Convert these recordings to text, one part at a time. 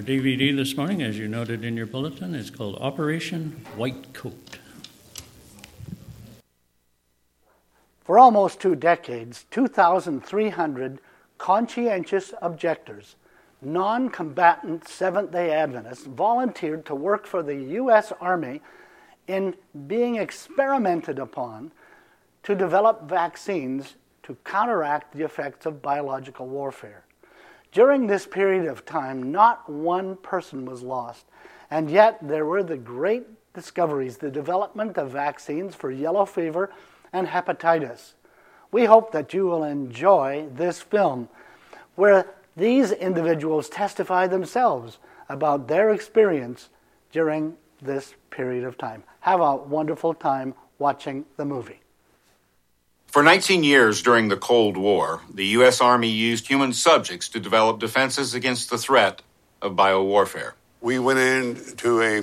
Our DVD this morning, as you noted in your bulletin, is called Operation White Coat. For almost two decades, 2,300 conscientious objectors, non combatant Seventh day Adventists, volunteered to work for the U.S. Army in being experimented upon to develop vaccines to counteract the effects of biological warfare. During this period of time, not one person was lost, and yet there were the great discoveries the development of vaccines for yellow fever and hepatitis. We hope that you will enjoy this film where these individuals testify themselves about their experience during this period of time. Have a wonderful time watching the movie. For 19 years during the Cold War, the U.S. Army used human subjects to develop defenses against the threat of biowarfare. We went into a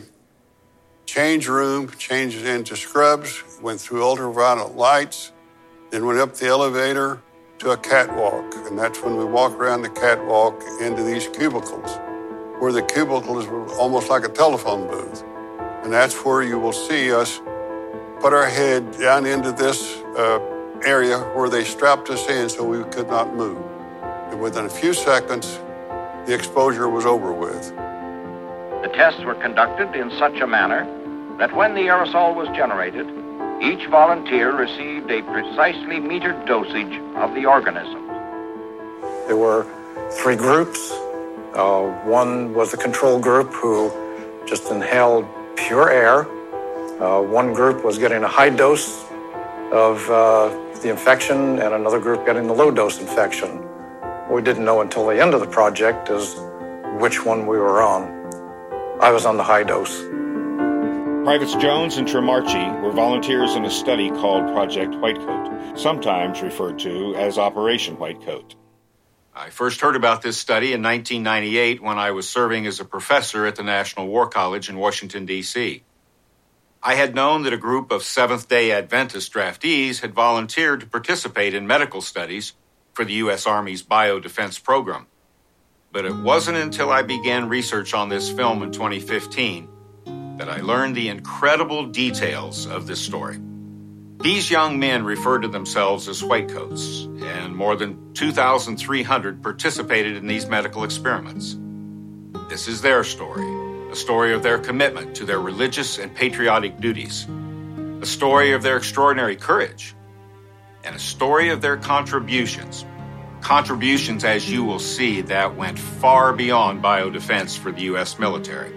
change room, changed into scrubs, went through ultraviolet lights, then went up the elevator to a catwalk. And that's when we walk around the catwalk into these cubicles, where the cubicles were almost like a telephone booth. And that's where you will see us put our head down into this. Uh, area where they strapped us in so we could not move. And within a few seconds, the exposure was over with. The tests were conducted in such a manner that when the aerosol was generated, each volunteer received a precisely metered dosage of the organism. There were three groups. Uh, one was the control group who just inhaled pure air. Uh, one group was getting a high dose of uh, the infection and another group getting the low dose infection. What we didn't know until the end of the project is which one we were on. I was on the high dose. Privates Jones and Tremarchi were volunteers in a study called Project Whitecoat, sometimes referred to as Operation Whitecoat. I first heard about this study in 1998 when I was serving as a professor at the National War College in Washington, D.C. I had known that a group of Seventh day Adventist draftees had volunteered to participate in medical studies for the U.S. Army's biodefense program. But it wasn't until I began research on this film in 2015 that I learned the incredible details of this story. These young men referred to themselves as whitecoats, and more than 2,300 participated in these medical experiments. This is their story a story of their commitment to their religious and patriotic duties, a story of their extraordinary courage, and a story of their contributions. Contributions, as you will see, that went far beyond biodefense for the U.S. military.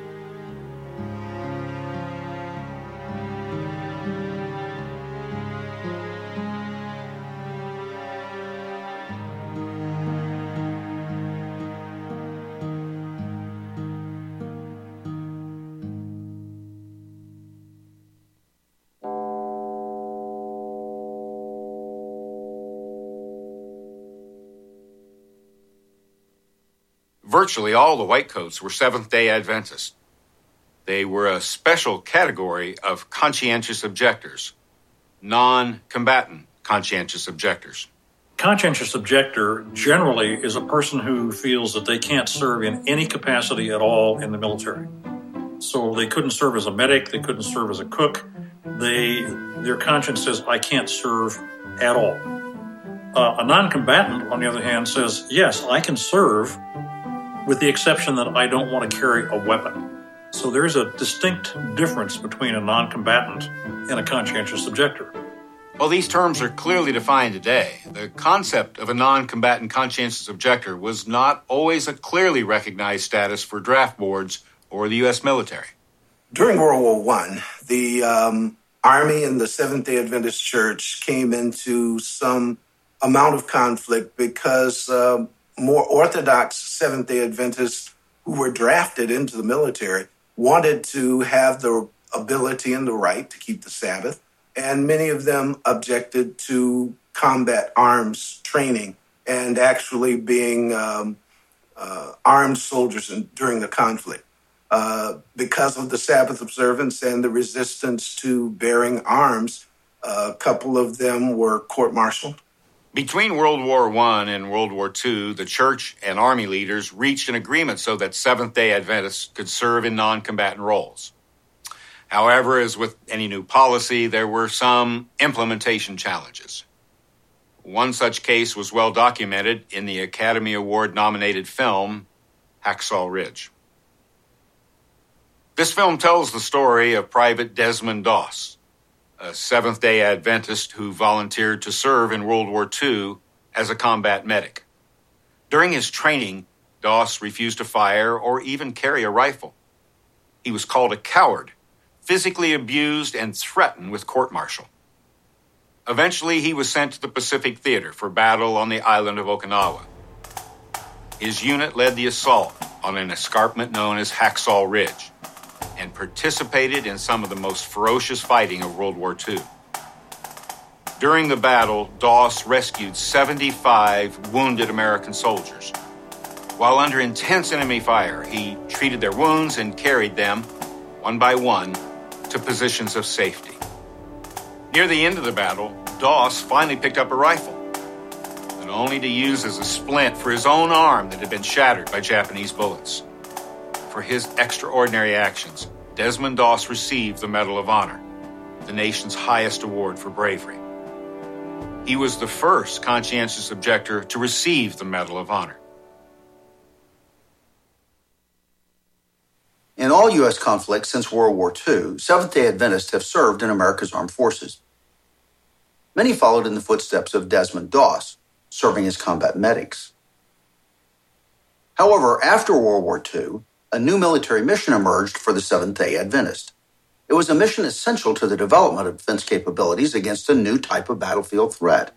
Virtually all the whitecoats were Seventh day Adventists. They were a special category of conscientious objectors, non combatant conscientious objectors. Conscientious objector generally is a person who feels that they can't serve in any capacity at all in the military. So they couldn't serve as a medic, they couldn't serve as a cook. They their conscience says I can't serve at all. Uh, a non-combatant, on the other hand, says yes, I can serve with the exception that I don't want to carry a weapon. So there's a distinct difference between a non combatant and a conscientious objector. Well, these terms are clearly defined today. The concept of a non combatant conscientious objector was not always a clearly recognized status for draft boards or the U.S. military. During World War I, the um, Army and the Seventh day Adventist Church came into some amount of conflict because. Uh, more orthodox Seventh day Adventists who were drafted into the military wanted to have the ability and the right to keep the Sabbath, and many of them objected to combat arms training and actually being um, uh, armed soldiers in, during the conflict. Uh, because of the Sabbath observance and the resistance to bearing arms, a couple of them were court martialed Between World War I and World War II, the church and army leaders reached an agreement so that Seventh day Adventists could serve in non combatant roles. However, as with any new policy, there were some implementation challenges. One such case was well documented in the Academy Award nominated film Hacksaw Ridge. This film tells the story of Private Desmond Doss, a Seventh day Adventist who volunteered to serve in World War II as a combat medic. During his training, Doss refused to fire or even carry a rifle. He was called a coward, physically abused, and threatened with court martial. Eventually, he was sent to the Pacific Theater for battle on the island of Okinawa. His unit led the assault on an escarpment known as Hacksaw Ridge and participated in some of the most ferocious fighting of World War II. During the battle, Doss rescued 75 wounded American soldiers. While under intense enemy fire, he treated their wounds and carried them, one by one, to positions of safety. Near the end of the battle, Doss finally picked up a rifle, but only to use as a splint for his own arm that had been shattered by Japanese bullets. For his extraordinary actions, Desmond Doss received the Medal of Honor, the nation's highest award for bravery. He was the first conscientious objector to receive the Medal of Honor. In all U.S. conflicts since World War II, Seventh day Adventists have served in America's armed forces. Many followed in the footsteps of Desmond Doss, serving as combat medics. However, after World War II, a new military mission emerged for the Seventh day Adventist. It was a mission essential to the development of defense capabilities against a new type of battlefield threat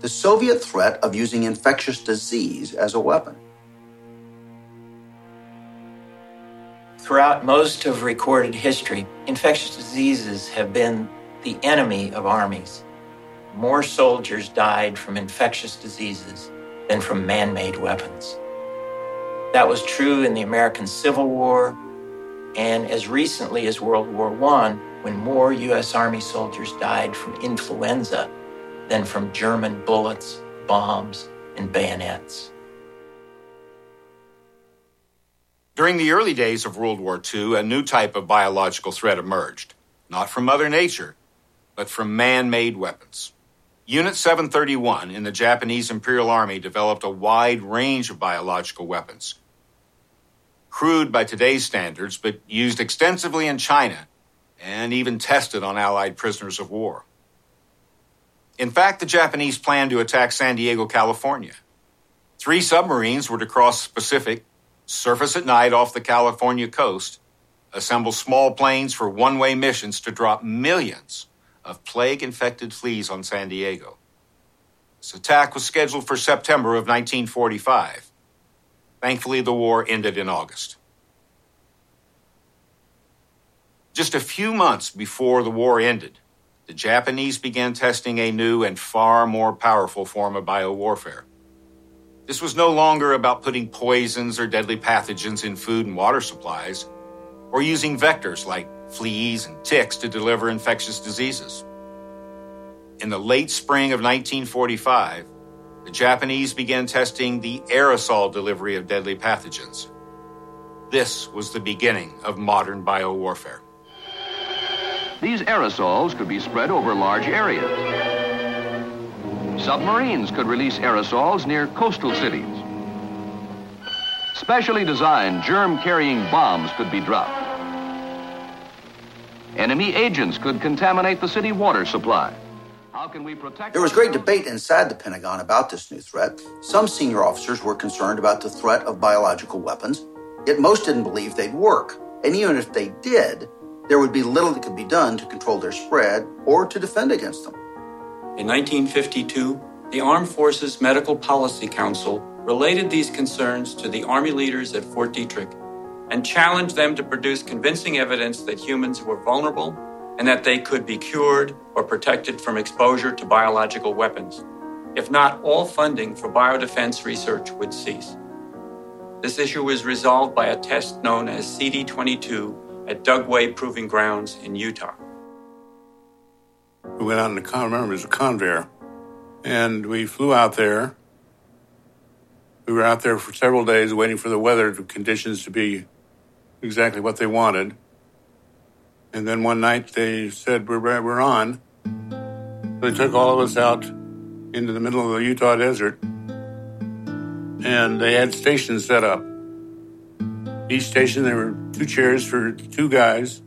the Soviet threat of using infectious disease as a weapon. Throughout most of recorded history, infectious diseases have been the enemy of armies. More soldiers died from infectious diseases than from man made weapons. That was true in the American Civil War and as recently as World War I, when more U.S. Army soldiers died from influenza than from German bullets, bombs, and bayonets. During the early days of World War II, a new type of biological threat emerged, not from Mother Nature, but from man made weapons. Unit 731 in the Japanese Imperial Army developed a wide range of biological weapons, crude by today's standards, but used extensively in China and even tested on Allied prisoners of war. In fact, the Japanese planned to attack San Diego, California. Three submarines were to cross the Pacific, surface at night off the California coast, assemble small planes for one way missions to drop millions of plague infected fleas on San Diego. This attack was scheduled for September of 1945. Thankfully, the war ended in August. Just a few months before the war ended, the Japanese began testing a new and far more powerful form of biowarfare. This was no longer about putting poisons or deadly pathogens in food and water supplies, or using vectors like fleas and ticks to deliver infectious diseases. In the late spring of 1945, the Japanese began testing the aerosol delivery of deadly pathogens. This was the beginning of modern biowarfare. These aerosols could be spread over large areas. Submarines could release aerosols near coastal cities. Specially designed germ-carrying bombs could be dropped. Enemy agents could contaminate the city water supply. How can we protect? There was great debate inside the Pentagon about this new threat. Some senior officers were concerned about the threat of biological weapons, yet most didn't believe they'd work. And even if they did, there would be little that could be done to control their spread or to defend against them. In 1952, the Armed Forces Medical Policy Council related these concerns to the Army leaders at Fort Detrick and challenged them to produce convincing evidence that humans were vulnerable and that they could be cured or protected from exposure to biological weapons. If not, all funding for biodefense research would cease. This issue was resolved by a test known as CD 22 at Dugway Proving Grounds in Utah. We went out in the con, remember, it was a Convair And we flew out there. We were out there for several days waiting for the weather conditions to be exactly what they wanted. And then one night they said, We're, we're on. They took all of us out into the middle of the Utah desert and they had stations set up. Each station, there were two chairs for two guys,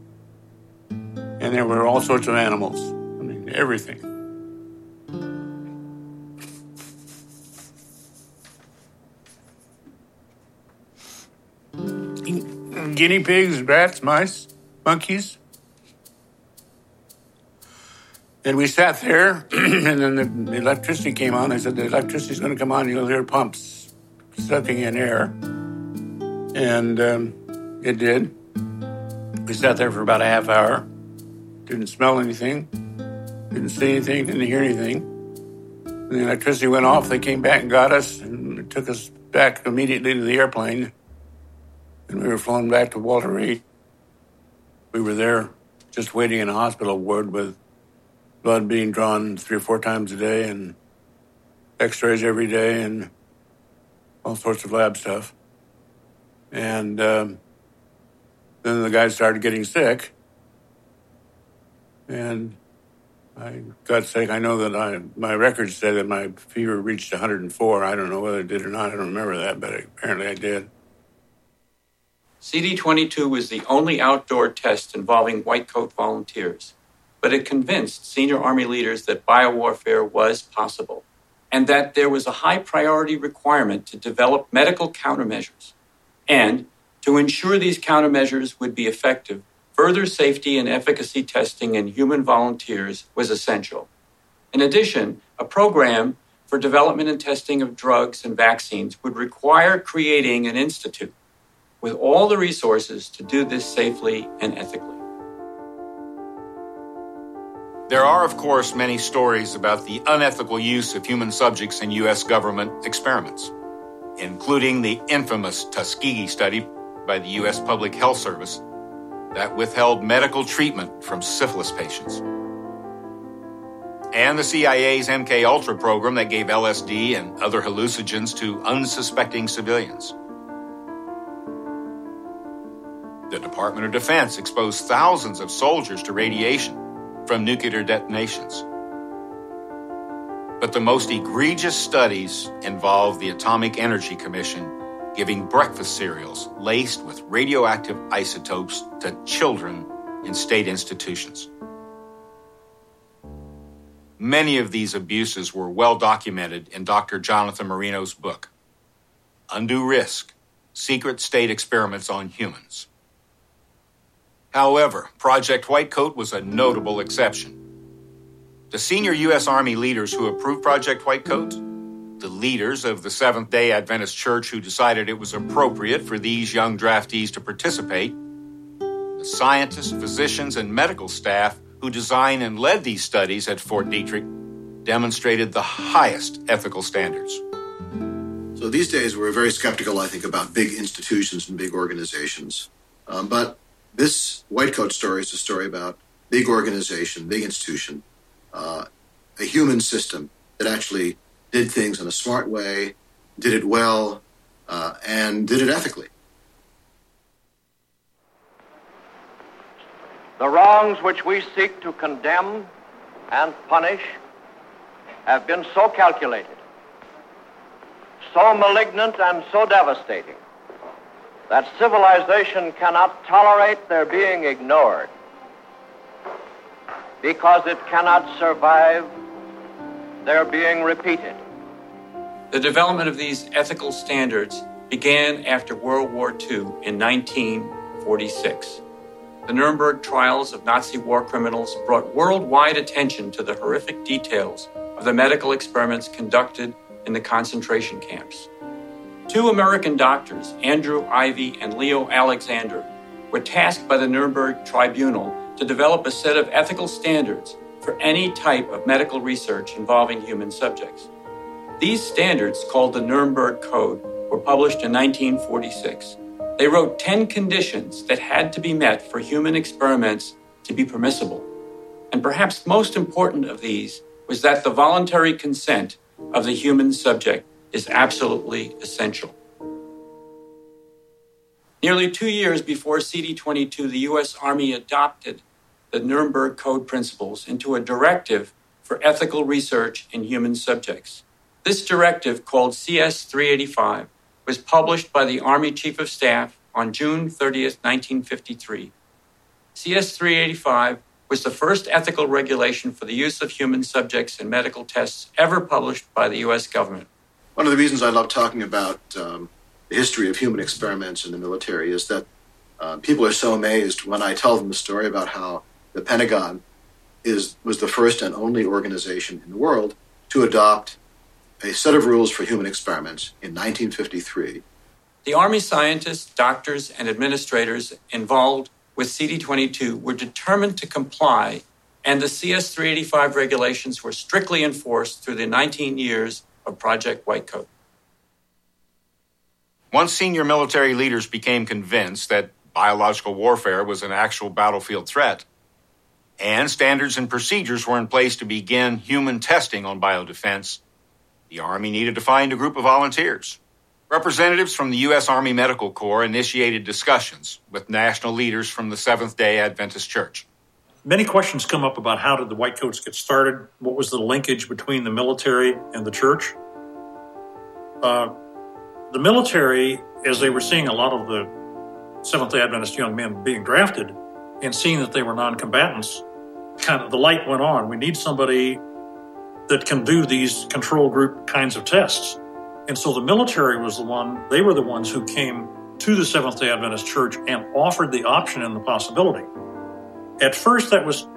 and there were all sorts of animals. I mean, everything. Guinea pigs, rats, mice, monkeys. And we sat there, and then the electricity came on. I said the electricity's going to come on. You'll hear pumps sucking in air, and um, it did. We sat there for about a half hour. Didn't smell anything. Didn't see anything. Didn't hear anything. And the electricity went off. They came back and got us, and took us back immediately to the airplane. And we were flown back to Walter Reed. We were there, just waiting in a hospital ward with blood being drawn three or four times a day and x-rays every day and all sorts of lab stuff. And um, then the guys started getting sick. And i got sick. I know that I, my records say that my fever reached 104 i don't know whether it did or not. I don't remember that but apparently i did. CD22 was the only outdoor test involving white coat volunteers but it convinced senior Army leaders that biowarfare was possible and that there was a high priority requirement to develop medical countermeasures. And to ensure these countermeasures would be effective, further safety and efficacy testing in human volunteers was essential. In addition, a program for development and testing of drugs and vaccines would require creating an institute with all the resources to do this safely and ethically. There are, of course, many stories about the unethical use of human subjects in U.S. government experiments, including the infamous Tuskegee study by the U.S. Public Health Service that withheld medical treatment from syphilis patients, and the CIA's MK Ultra program that gave LSD and other hallucinogens to unsuspecting civilians. The Department of Defense exposed thousands of soldiers to radiation from nuclear detonations. But the most egregious studies involve the Atomic Energy Commission giving breakfast cereals laced with radioactive isotopes to children in state institutions. Many of these abuses were well documented in Dr. Jonathan Moreno's book, Undue Risk Secret State Experiments on Humans. However, Project Whitecoat was a notable exception. The senior U.S. Army leaders who approved Project Whitecoat, the leaders of the Seventh day Adventist Church who decided it was appropriate for these young draftees to participate, the scientists, physicians, and medical staff who designed and led these studies at Fort Detrick demonstrated the highest ethical standards. So these days, we're very skeptical, I think, about big institutions and big organizations. Um, but this white coat story is a story about big organization, big institution, uh, a human system that actually did things in a smart way, did it well, uh, and did it ethically. The wrongs which we seek to condemn and punish have been so calculated, so malignant, and so devastating that civilization cannot tolerate their being ignored because it cannot survive their being repeated. The development of these ethical standards began after World War II in 1946. The Nuremberg trials of Nazi war criminals brought worldwide attention to the horrific details of the medical experiments conducted in the concentration camps. Two American doctors, Andrew Ivy and Leo Alexander, were tasked by the Nuremberg Tribunal to develop a set of ethical standards for any type of medical research involving human subjects. These standards, called the Nuremberg Code, were published in 1946. They wrote 10 conditions that had to be met for human experiments to be permissible. And perhaps most important of these was that the voluntary consent of the human subject is absolutely essential. Nearly two years before CD 22, the U.S. Army adopted the Nuremberg Code principles into a directive for ethical research in human subjects. This directive, called CS 385, was published by the Army Chief of Staff on June 30th, 1953. CS 385 was the first ethical regulation for the use of human subjects in medical tests ever published by the U.S. government. One of the reasons I love talking about um, the history of human experiments in the military is that uh, people are so amazed when I tell them the story about how the Pentagon is was the first and only organization in the world to adopt a set of rules for human experiments in 1953. The Army scientists, doctors, and administrators involved with CD22 were determined to comply, and the CS 385 regulations were strictly enforced through the 19 years of Project Whitecoat. Once senior military leaders became convinced that biological warfare was an actual battlefield threat, and standards and procedures were in place to begin human testing on biodefense, the Army needed to find a group of volunteers. Representatives from the U.S. Army Medical Corps initiated discussions with national leaders from the Seventh day Adventist Church. Many questions come up about how did the white coats get started? What was the linkage between the military and the church? Uh, the military, as they were seeing a lot of the Seventh day Adventist young men being drafted and seeing that they were non combatants, kind of the light went on. We need somebody that can do these control group kinds of tests. And so the military was the one, they were the ones who came to the Seventh day Adventist Church and offered the option and the possibility. At first, that was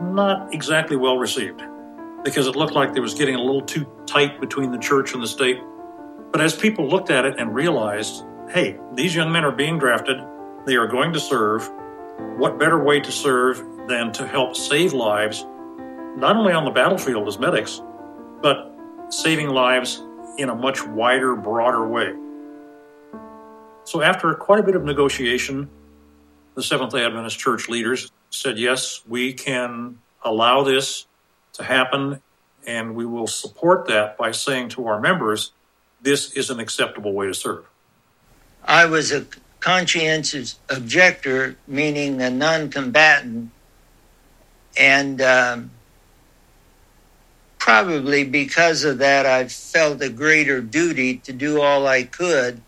not exactly well received because it looked like there was getting a little too tight between the church and the state. But as people looked at it and realized, hey, these young men are being drafted, they are going to serve. What better way to serve than to help save lives, not only on the battlefield as medics, but saving lives in a much wider, broader way. So, after quite a bit of negotiation, the Seventh day Adventist Church leaders said, yes, we can allow this to happen, and we will support that by saying to our members, this is an acceptable way to serve. I was a conscientious objector, meaning a non combatant, and um, probably because of that, I felt a greater duty to do all I could,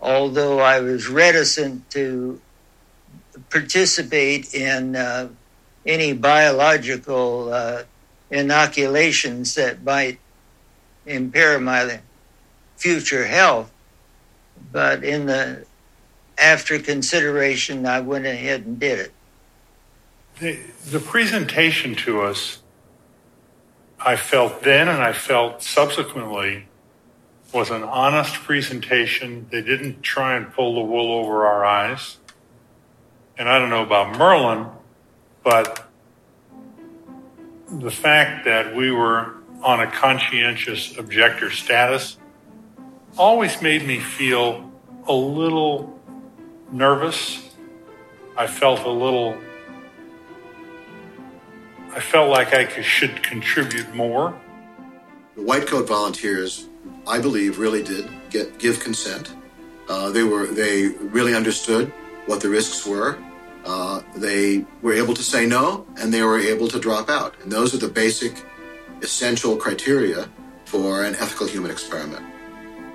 although I was reticent to participate in uh, any biological uh, inoculations that might impair my future health. But in the after consideration, I went ahead and did it. The, the presentation to us, I felt then and I felt subsequently, was an honest presentation. They didn't try and pull the wool over our eyes and I don't know about Merlin, but the fact that we were on a conscientious objector status always made me feel a little nervous. I felt a little, I felt like I should contribute more. The White Coat volunteers, I believe, really did get give consent. Uh, they were they really understood what the risks were. Uh, they were able to say no and they were able to drop out. And those are the basic, essential criteria for an ethical human experiment.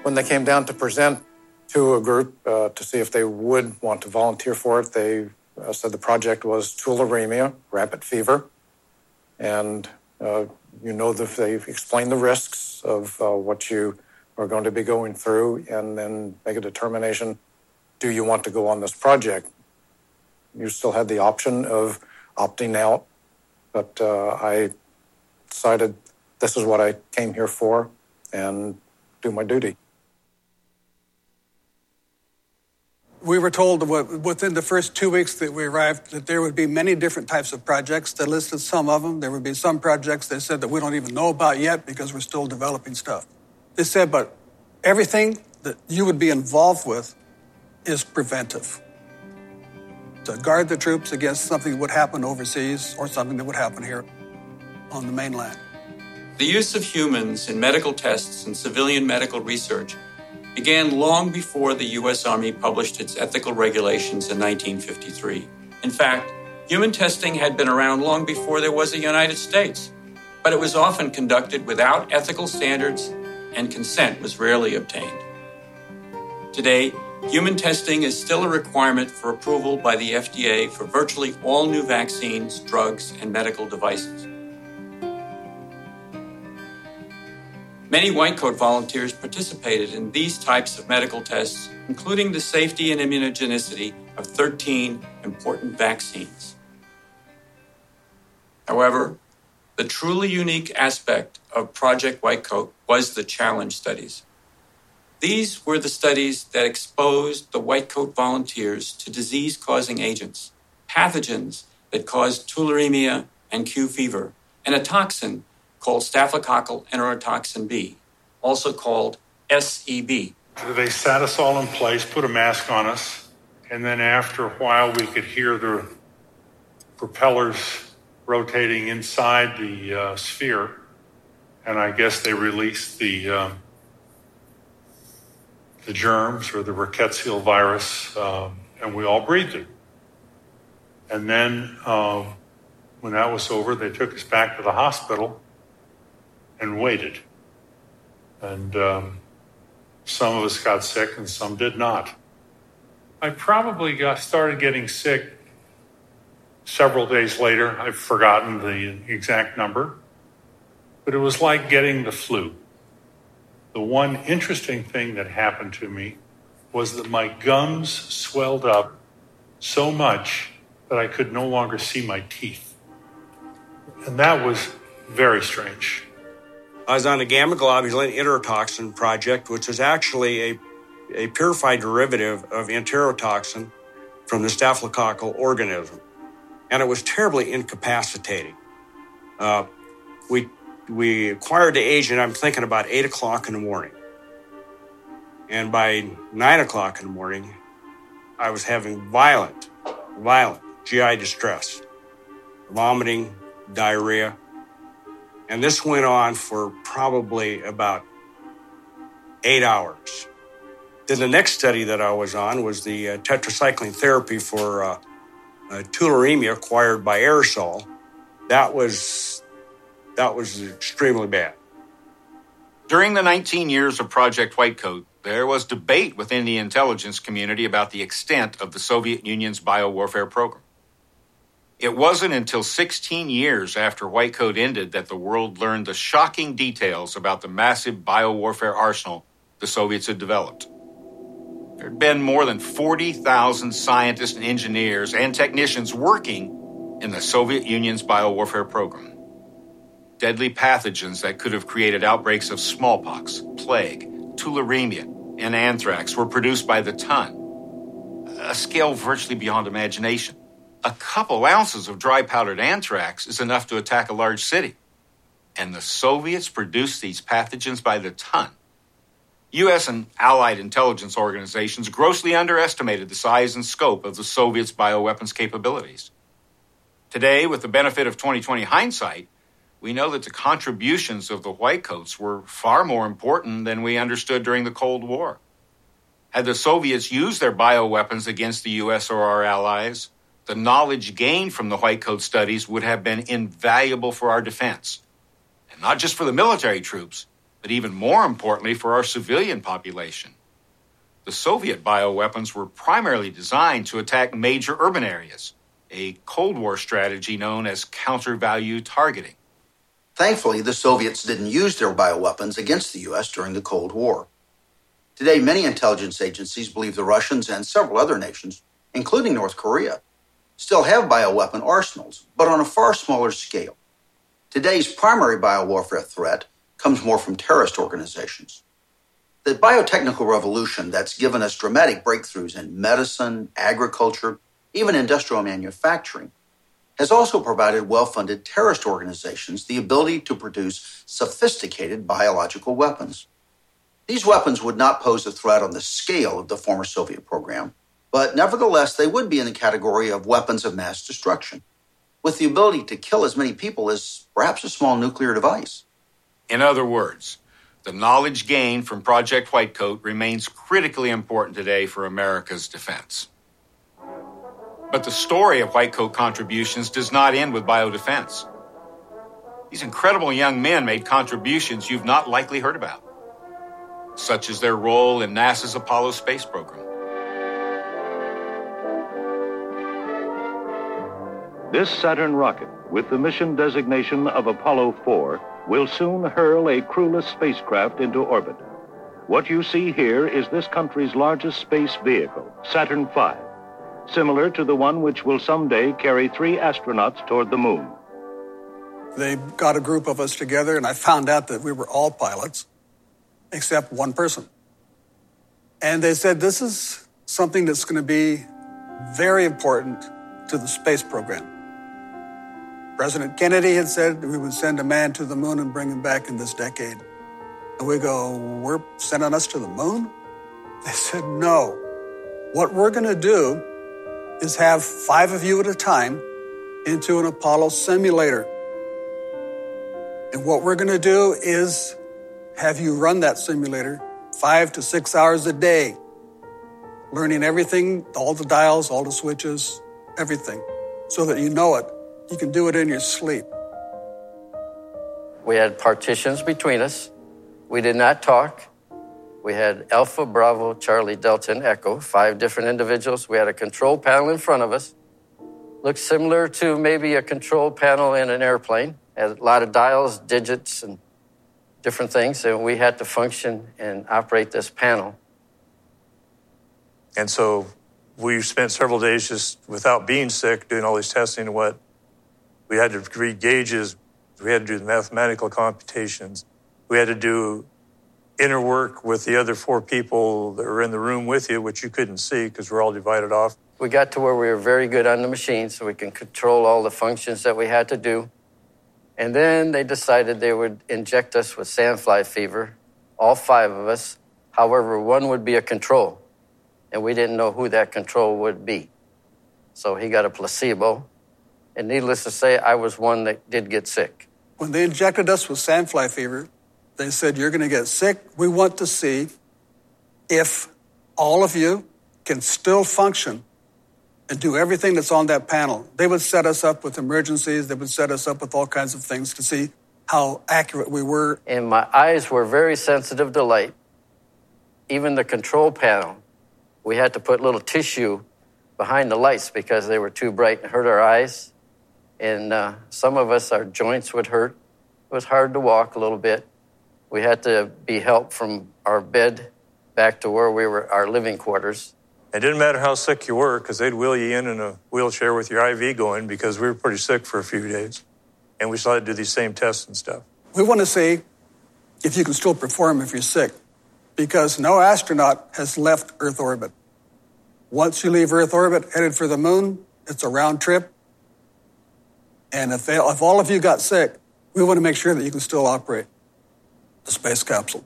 When they came down to present to a group uh, to see if they would want to volunteer for it, they uh, said the project was tularemia, rabbit fever. And uh, you know that they've explained the risks of uh, what you are going to be going through and then make a determination do you want to go on this project? You still had the option of opting out, but uh, I decided this is what I came here for and do my duty. We were told within the first two weeks that we arrived that there would be many different types of projects. They listed some of them. There would be some projects they said that we don't even know about yet because we're still developing stuff. They said, but everything that you would be involved with is preventive to guard the troops against something that would happen overseas or something that would happen here on the mainland. The use of humans in medical tests and civilian medical research began long before the U.S. Army published its ethical regulations in 1953. In fact, human testing had been around long before there was a United States, but it was often conducted without ethical standards and consent was rarely obtained. Today, human testing is still a requirement for approval by the FDA for virtually all new vaccines, drugs, and medical devices. Many white coat volunteers participated in these types of medical tests, including the safety and immunogenicity of 13 important vaccines. However, the truly unique aspect of Project White Coat was the challenge studies. These were the studies that exposed the white coat volunteers to disease causing agents, pathogens that caused tularemia and Q fever, and a toxin called staphylococcal enterotoxin B, also called SEB. They sat us all in place, put a mask on us, and then after a while we could hear the propellers rotating inside the uh, sphere, and I guess they released the um, the germs or the rickettsial virus, um, and we all breathed it. And then um, when that was over, they took us back to the hospital and waited. And um, some of us got sick and some did not. I probably got started getting sick several days later. I've forgotten the exact number, but it was like getting the flu. The one interesting thing that happened to me was that my gums swelled up so much that I could no longer see my teeth. And that was very strange. I was on the gamma globulin enterotoxin project, which is actually a, a purified derivative of enterotoxin from the staphylococcal organism. And it was terribly incapacitating. Uh, we we acquired the agent, I'm thinking about eight o'clock in the morning. And by nine o'clock in the morning, I was having violent, violent GI distress, vomiting, diarrhea. And this went on for probably about eight hours. Then the next study that I was on was the uh, tetracycline therapy for uh, uh, tularemia acquired by aerosol. That was that was extremely bad. During the 19 years of Project Whitecoat, there was debate within the intelligence community about the extent of the Soviet Union's biowarfare program. It wasn't until 16 years after Whitecoat ended that the world learned the shocking details about the massive biowarfare arsenal the Soviets had developed. There had been more than 40,000 scientists and engineers and technicians working in the Soviet Union's biowarfare program deadly pathogens that could have created outbreaks of smallpox, plague, tularemia, and anthrax were produced by the ton, a scale virtually beyond imagination. A couple ounces of dry powdered anthrax is enough to attack a large city. And the Soviets produced these pathogens by the ton. U.S. and allied intelligence organizations grossly underestimated the size and scope of the Soviets' bioweapons capabilities. Today, with the benefit of 2020 hindsight, we know that the contributions of the Whitecoats were far more important than we understood during the Cold War. Had the Soviets used their bioweapons against the U.S. or our allies, the knowledge gained from the Whitecoat studies would have been invaluable for our defense. And not just for the military troops, but even more importantly for our civilian population. The Soviet bioweapons were primarily designed to attack major urban areas, a Cold War strategy known as counter value targeting. Thankfully, the Soviets didn't use their bioweapons against the U.S. during the Cold War. Today, many intelligence agencies believe the Russians and several other nations, including North Korea, still have bioweapon arsenals, but on a far smaller scale. Today's primary biowarfare threat comes more from terrorist organizations. The biotechnical revolution that's given us dramatic breakthroughs in medicine, agriculture, even industrial manufacturing has also provided well funded terrorist organizations the ability to produce sophisticated biological weapons. These weapons would not pose a threat on the scale of the former Soviet program, but nevertheless, they would be in the category of weapons of mass destruction, with the ability to kill as many people as perhaps a small nuclear device. In other words, the knowledge gained from Project Whitecoat remains critically important today for America's defense. But the story of white coat contributions does not end with biodefense. These incredible young men made contributions you've not likely heard about, such as their role in NASA's Apollo space program. This Saturn rocket, with the mission designation of Apollo 4, will soon hurl a crewless spacecraft into orbit. What you see here is this country's largest space vehicle, Saturn V, similar to the one which will someday carry three astronauts toward the moon. They got a group of us together, and I found out that we were all pilots, except one person. And they said, This is something that's going to be very important to the space program. President Kennedy had said we would send a man to the moon and bring him back in this decade. And we go, We're sending us to the moon? They said, No. What we're going to do is have five of you at a time into an Apollo simulator. And what we're going to do is have you run that simulator five to six hours a day, learning everything, all the dials, all the switches, everything, so that you know it. You can do it in your sleep. We had partitions between us. We did not talk. We had Alpha, Bravo, Charlie, Delta, and Echo, five different individuals. We had a control panel in front of us. Looked similar to maybe a control panel in an airplane had a lot of dials, digits, and different things, and we had to function and operate this panel. And so we spent several days just without being sick doing all these testing and what we had to read gauges, we had to do the mathematical computations, we had to do inner work with the other four people that were in the room with you, which you couldn't see because we're all divided off. We got to where we were very good on the machine, so we can control all the functions that we had to do. And then they decided they would inject us with sandfly fever, all five of us. However, one would be a control, and we didn't know who that control would be. So he got a placebo. And needless to say, I was one that did get sick. When they injected us with sandfly fever, they said, You're going to get sick. We want to see if all of you can still function and do everything that's on that panel. They would set us up with emergencies, they would set us up with all kinds of things to see how accurate we were. And my eyes were very sensitive to light. Even the control panel, we had to put little tissue behind the lights because they were too bright and hurt our eyes. And uh, some of us, our joints would hurt. It was hard to walk a little bit. We had to be helped from our bed back to where we were, our living quarters. It didn't matter how sick you were because they'd wheel you in in a wheelchair with your IV going because we were pretty sick for a few days. And we still had to do these same tests and stuff. We want to see if you can still perform if you're sick because no astronaut has left Earth orbit. Once you leave Earth orbit, headed for the moon, it's a round trip. And if, they, if all of you got sick, we want to make sure that you can still operate the space capsule.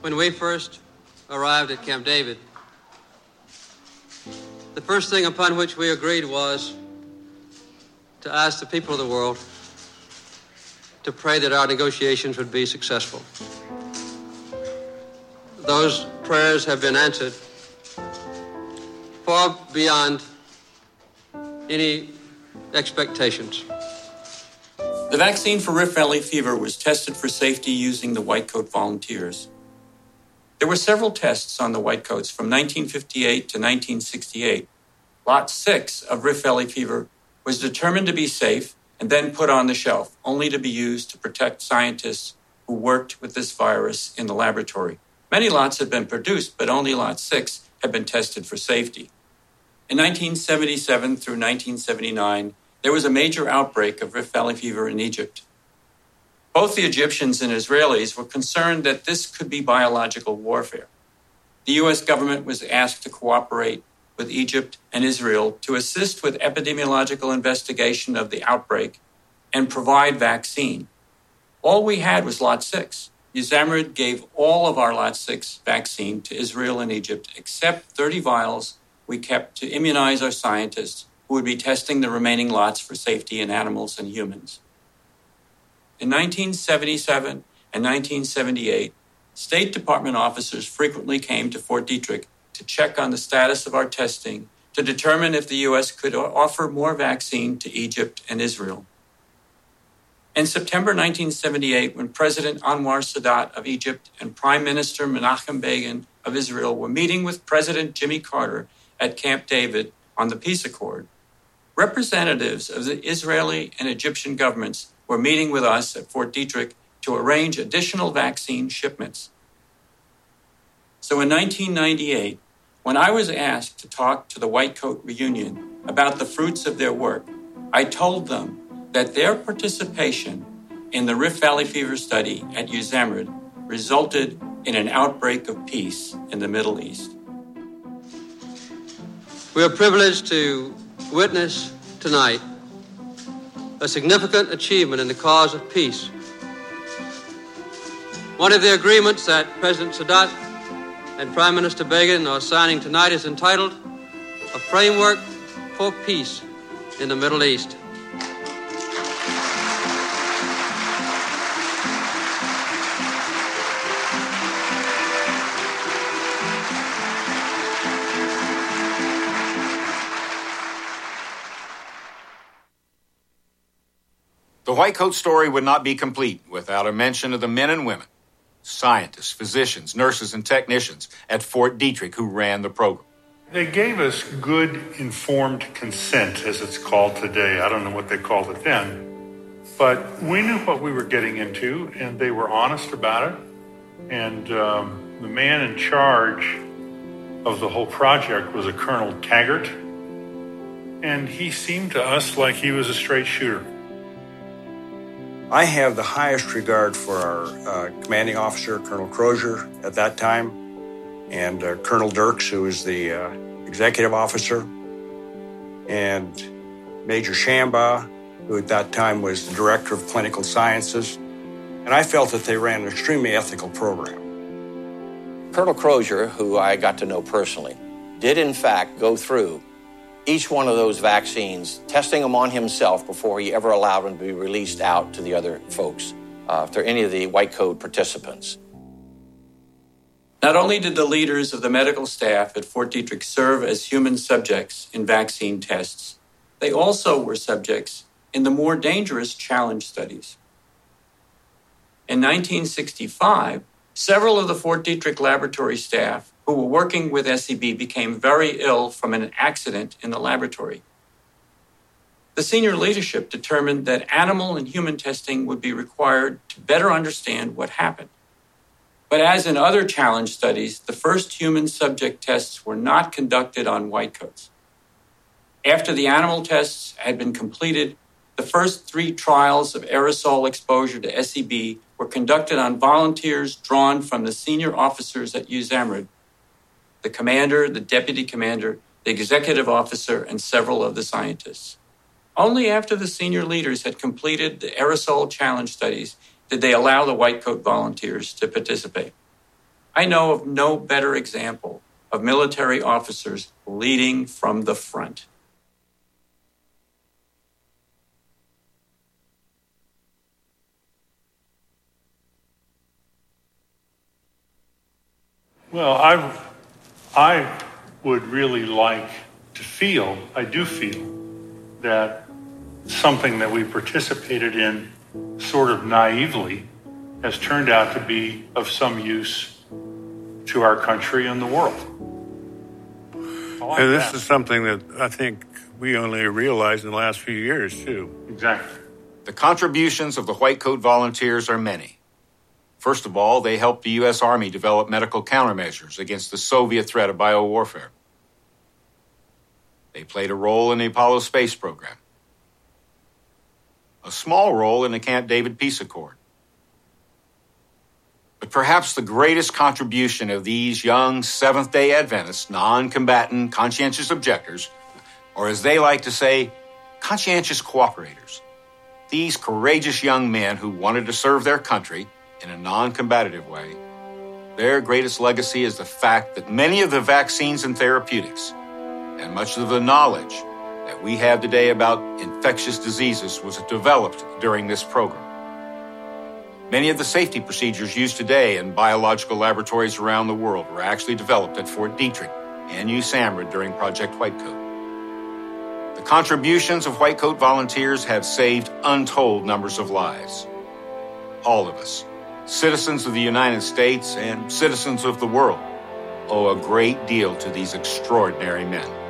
When we first arrived at Camp David, the first thing upon which we agreed was to ask the people of the world to pray that our negotiations would be successful. Those prayers have been answered far beyond any expectations. The vaccine for Rift Valley fever was tested for safety using the White Coat volunteers. There were several tests on the whitecoats from 1958 to 1968. Lot 6 of Rift Valley fever was determined to be safe and then put on the shelf, only to be used to protect scientists who worked with this virus in the laboratory. Many lots had been produced, but only Lot 6 had been tested for safety. In 1977 through 1979, there was a major outbreak of Rift Valley fever in Egypt. Both the Egyptians and Israelis were concerned that this could be biological warfare. The U.S. government was asked to cooperate with Egypt and Israel to assist with epidemiological investigation of the outbreak and provide vaccine. All we had was Lot 6. USAMRIID gave all of our Lot 6 vaccine to Israel and Egypt, except 30 vials we kept to immunize our scientists who would be testing the remaining lots for safety in animals and humans. In 1977 and 1978, State Department officers frequently came to Fort Detrick to check on the status of our testing to determine if the U.S. could offer more vaccine to Egypt and Israel. In September 1978, when President Anwar Sadat of Egypt and Prime Minister Menachem Begin of Israel were meeting with President Jimmy Carter at Camp David on the peace accord, representatives of the Israeli and Egyptian governments were meeting with us at Fort Detrick to arrange additional vaccine shipments. So in 1998, when I was asked to talk to the White Coat reunion about the fruits of their work, I told them that their participation in the Rift Valley fever study at USAMRIID resulted in an outbreak of peace in the Middle East. We are privileged to witness tonight a significant achievement in the cause of peace. One of the agreements that President Sadat and Prime Minister Begin are signing tonight is entitled A Framework for Peace in the Middle East. White Coat story would not be complete without a mention of the men and women, scientists, physicians, nurses, and technicians at Fort Detrick who ran the program. They gave us good informed consent, as it's called today. I don't know what they called it then. But we knew what we were getting into, and they were honest about it. And um, the man in charge of the whole project was a Colonel Taggart. And he seemed to us like he was a straight shooter. I have the highest regard for our uh, commanding officer, Colonel Crozier, at that time, and uh, Colonel Dirks, who was the uh, executive officer, and Major Shambaugh, who at that time was the director of clinical sciences. And I felt that they ran an extremely ethical program. Colonel Crozier, who I got to know personally, did in fact go through each one of those vaccines, testing them on himself before he ever allowed them to be released out to the other folks, uh, to any of the white coat participants. Not only did the leaders of the medical staff at Fort Detrick serve as human subjects in vaccine tests, they also were subjects in the more dangerous challenge studies. In 1965, several of the Fort Detrick laboratory staff who were working with SEB became very ill from an accident in the laboratory. The senior leadership determined that animal and human testing would be required to better understand what happened. But as in other challenge studies, the first human subject tests were not conducted on whitecoats. After the animal tests had been completed, the first three trials of aerosol exposure to SEB were conducted on volunteers drawn from the senior officers at USAMRIID the commander, the deputy commander, the executive officer, and several of the scientists. Only after the senior leaders had completed the aerosol challenge studies did they allow the white coat volunteers to participate. I know of no better example of military officers leading from the front. Well, I, I would really like to feel, I do feel, that something that we participated in sort of naively has turned out to be of some use to our country and the world. Like and this that. is something that I think we only realized in the last few years, too. Exactly. The contributions of the White Coat volunteers are many. First of all, they helped the U.S. Army develop medical countermeasures against the Soviet threat of biowarfare. They played a role in the Apollo space program, a small role in the Camp David Peace Accord. But perhaps the greatest contribution of these young Seventh day Adventists, non combatant, conscientious objectors, or as they like to say, conscientious cooperators, these courageous young men who wanted to serve their country in a non combative way, their greatest legacy is the fact that many of the vaccines and therapeutics, and much of the knowledge that we have today about infectious diseases was developed during this program. Many of the safety procedures used today in biological laboratories around the world were actually developed at Fort Detrick and USAMRIID during Project Whitecoat. The contributions of Whitecoat volunteers have saved untold numbers of lives. All of us, citizens of the United States and citizens of the world, owe a great deal to these extraordinary men.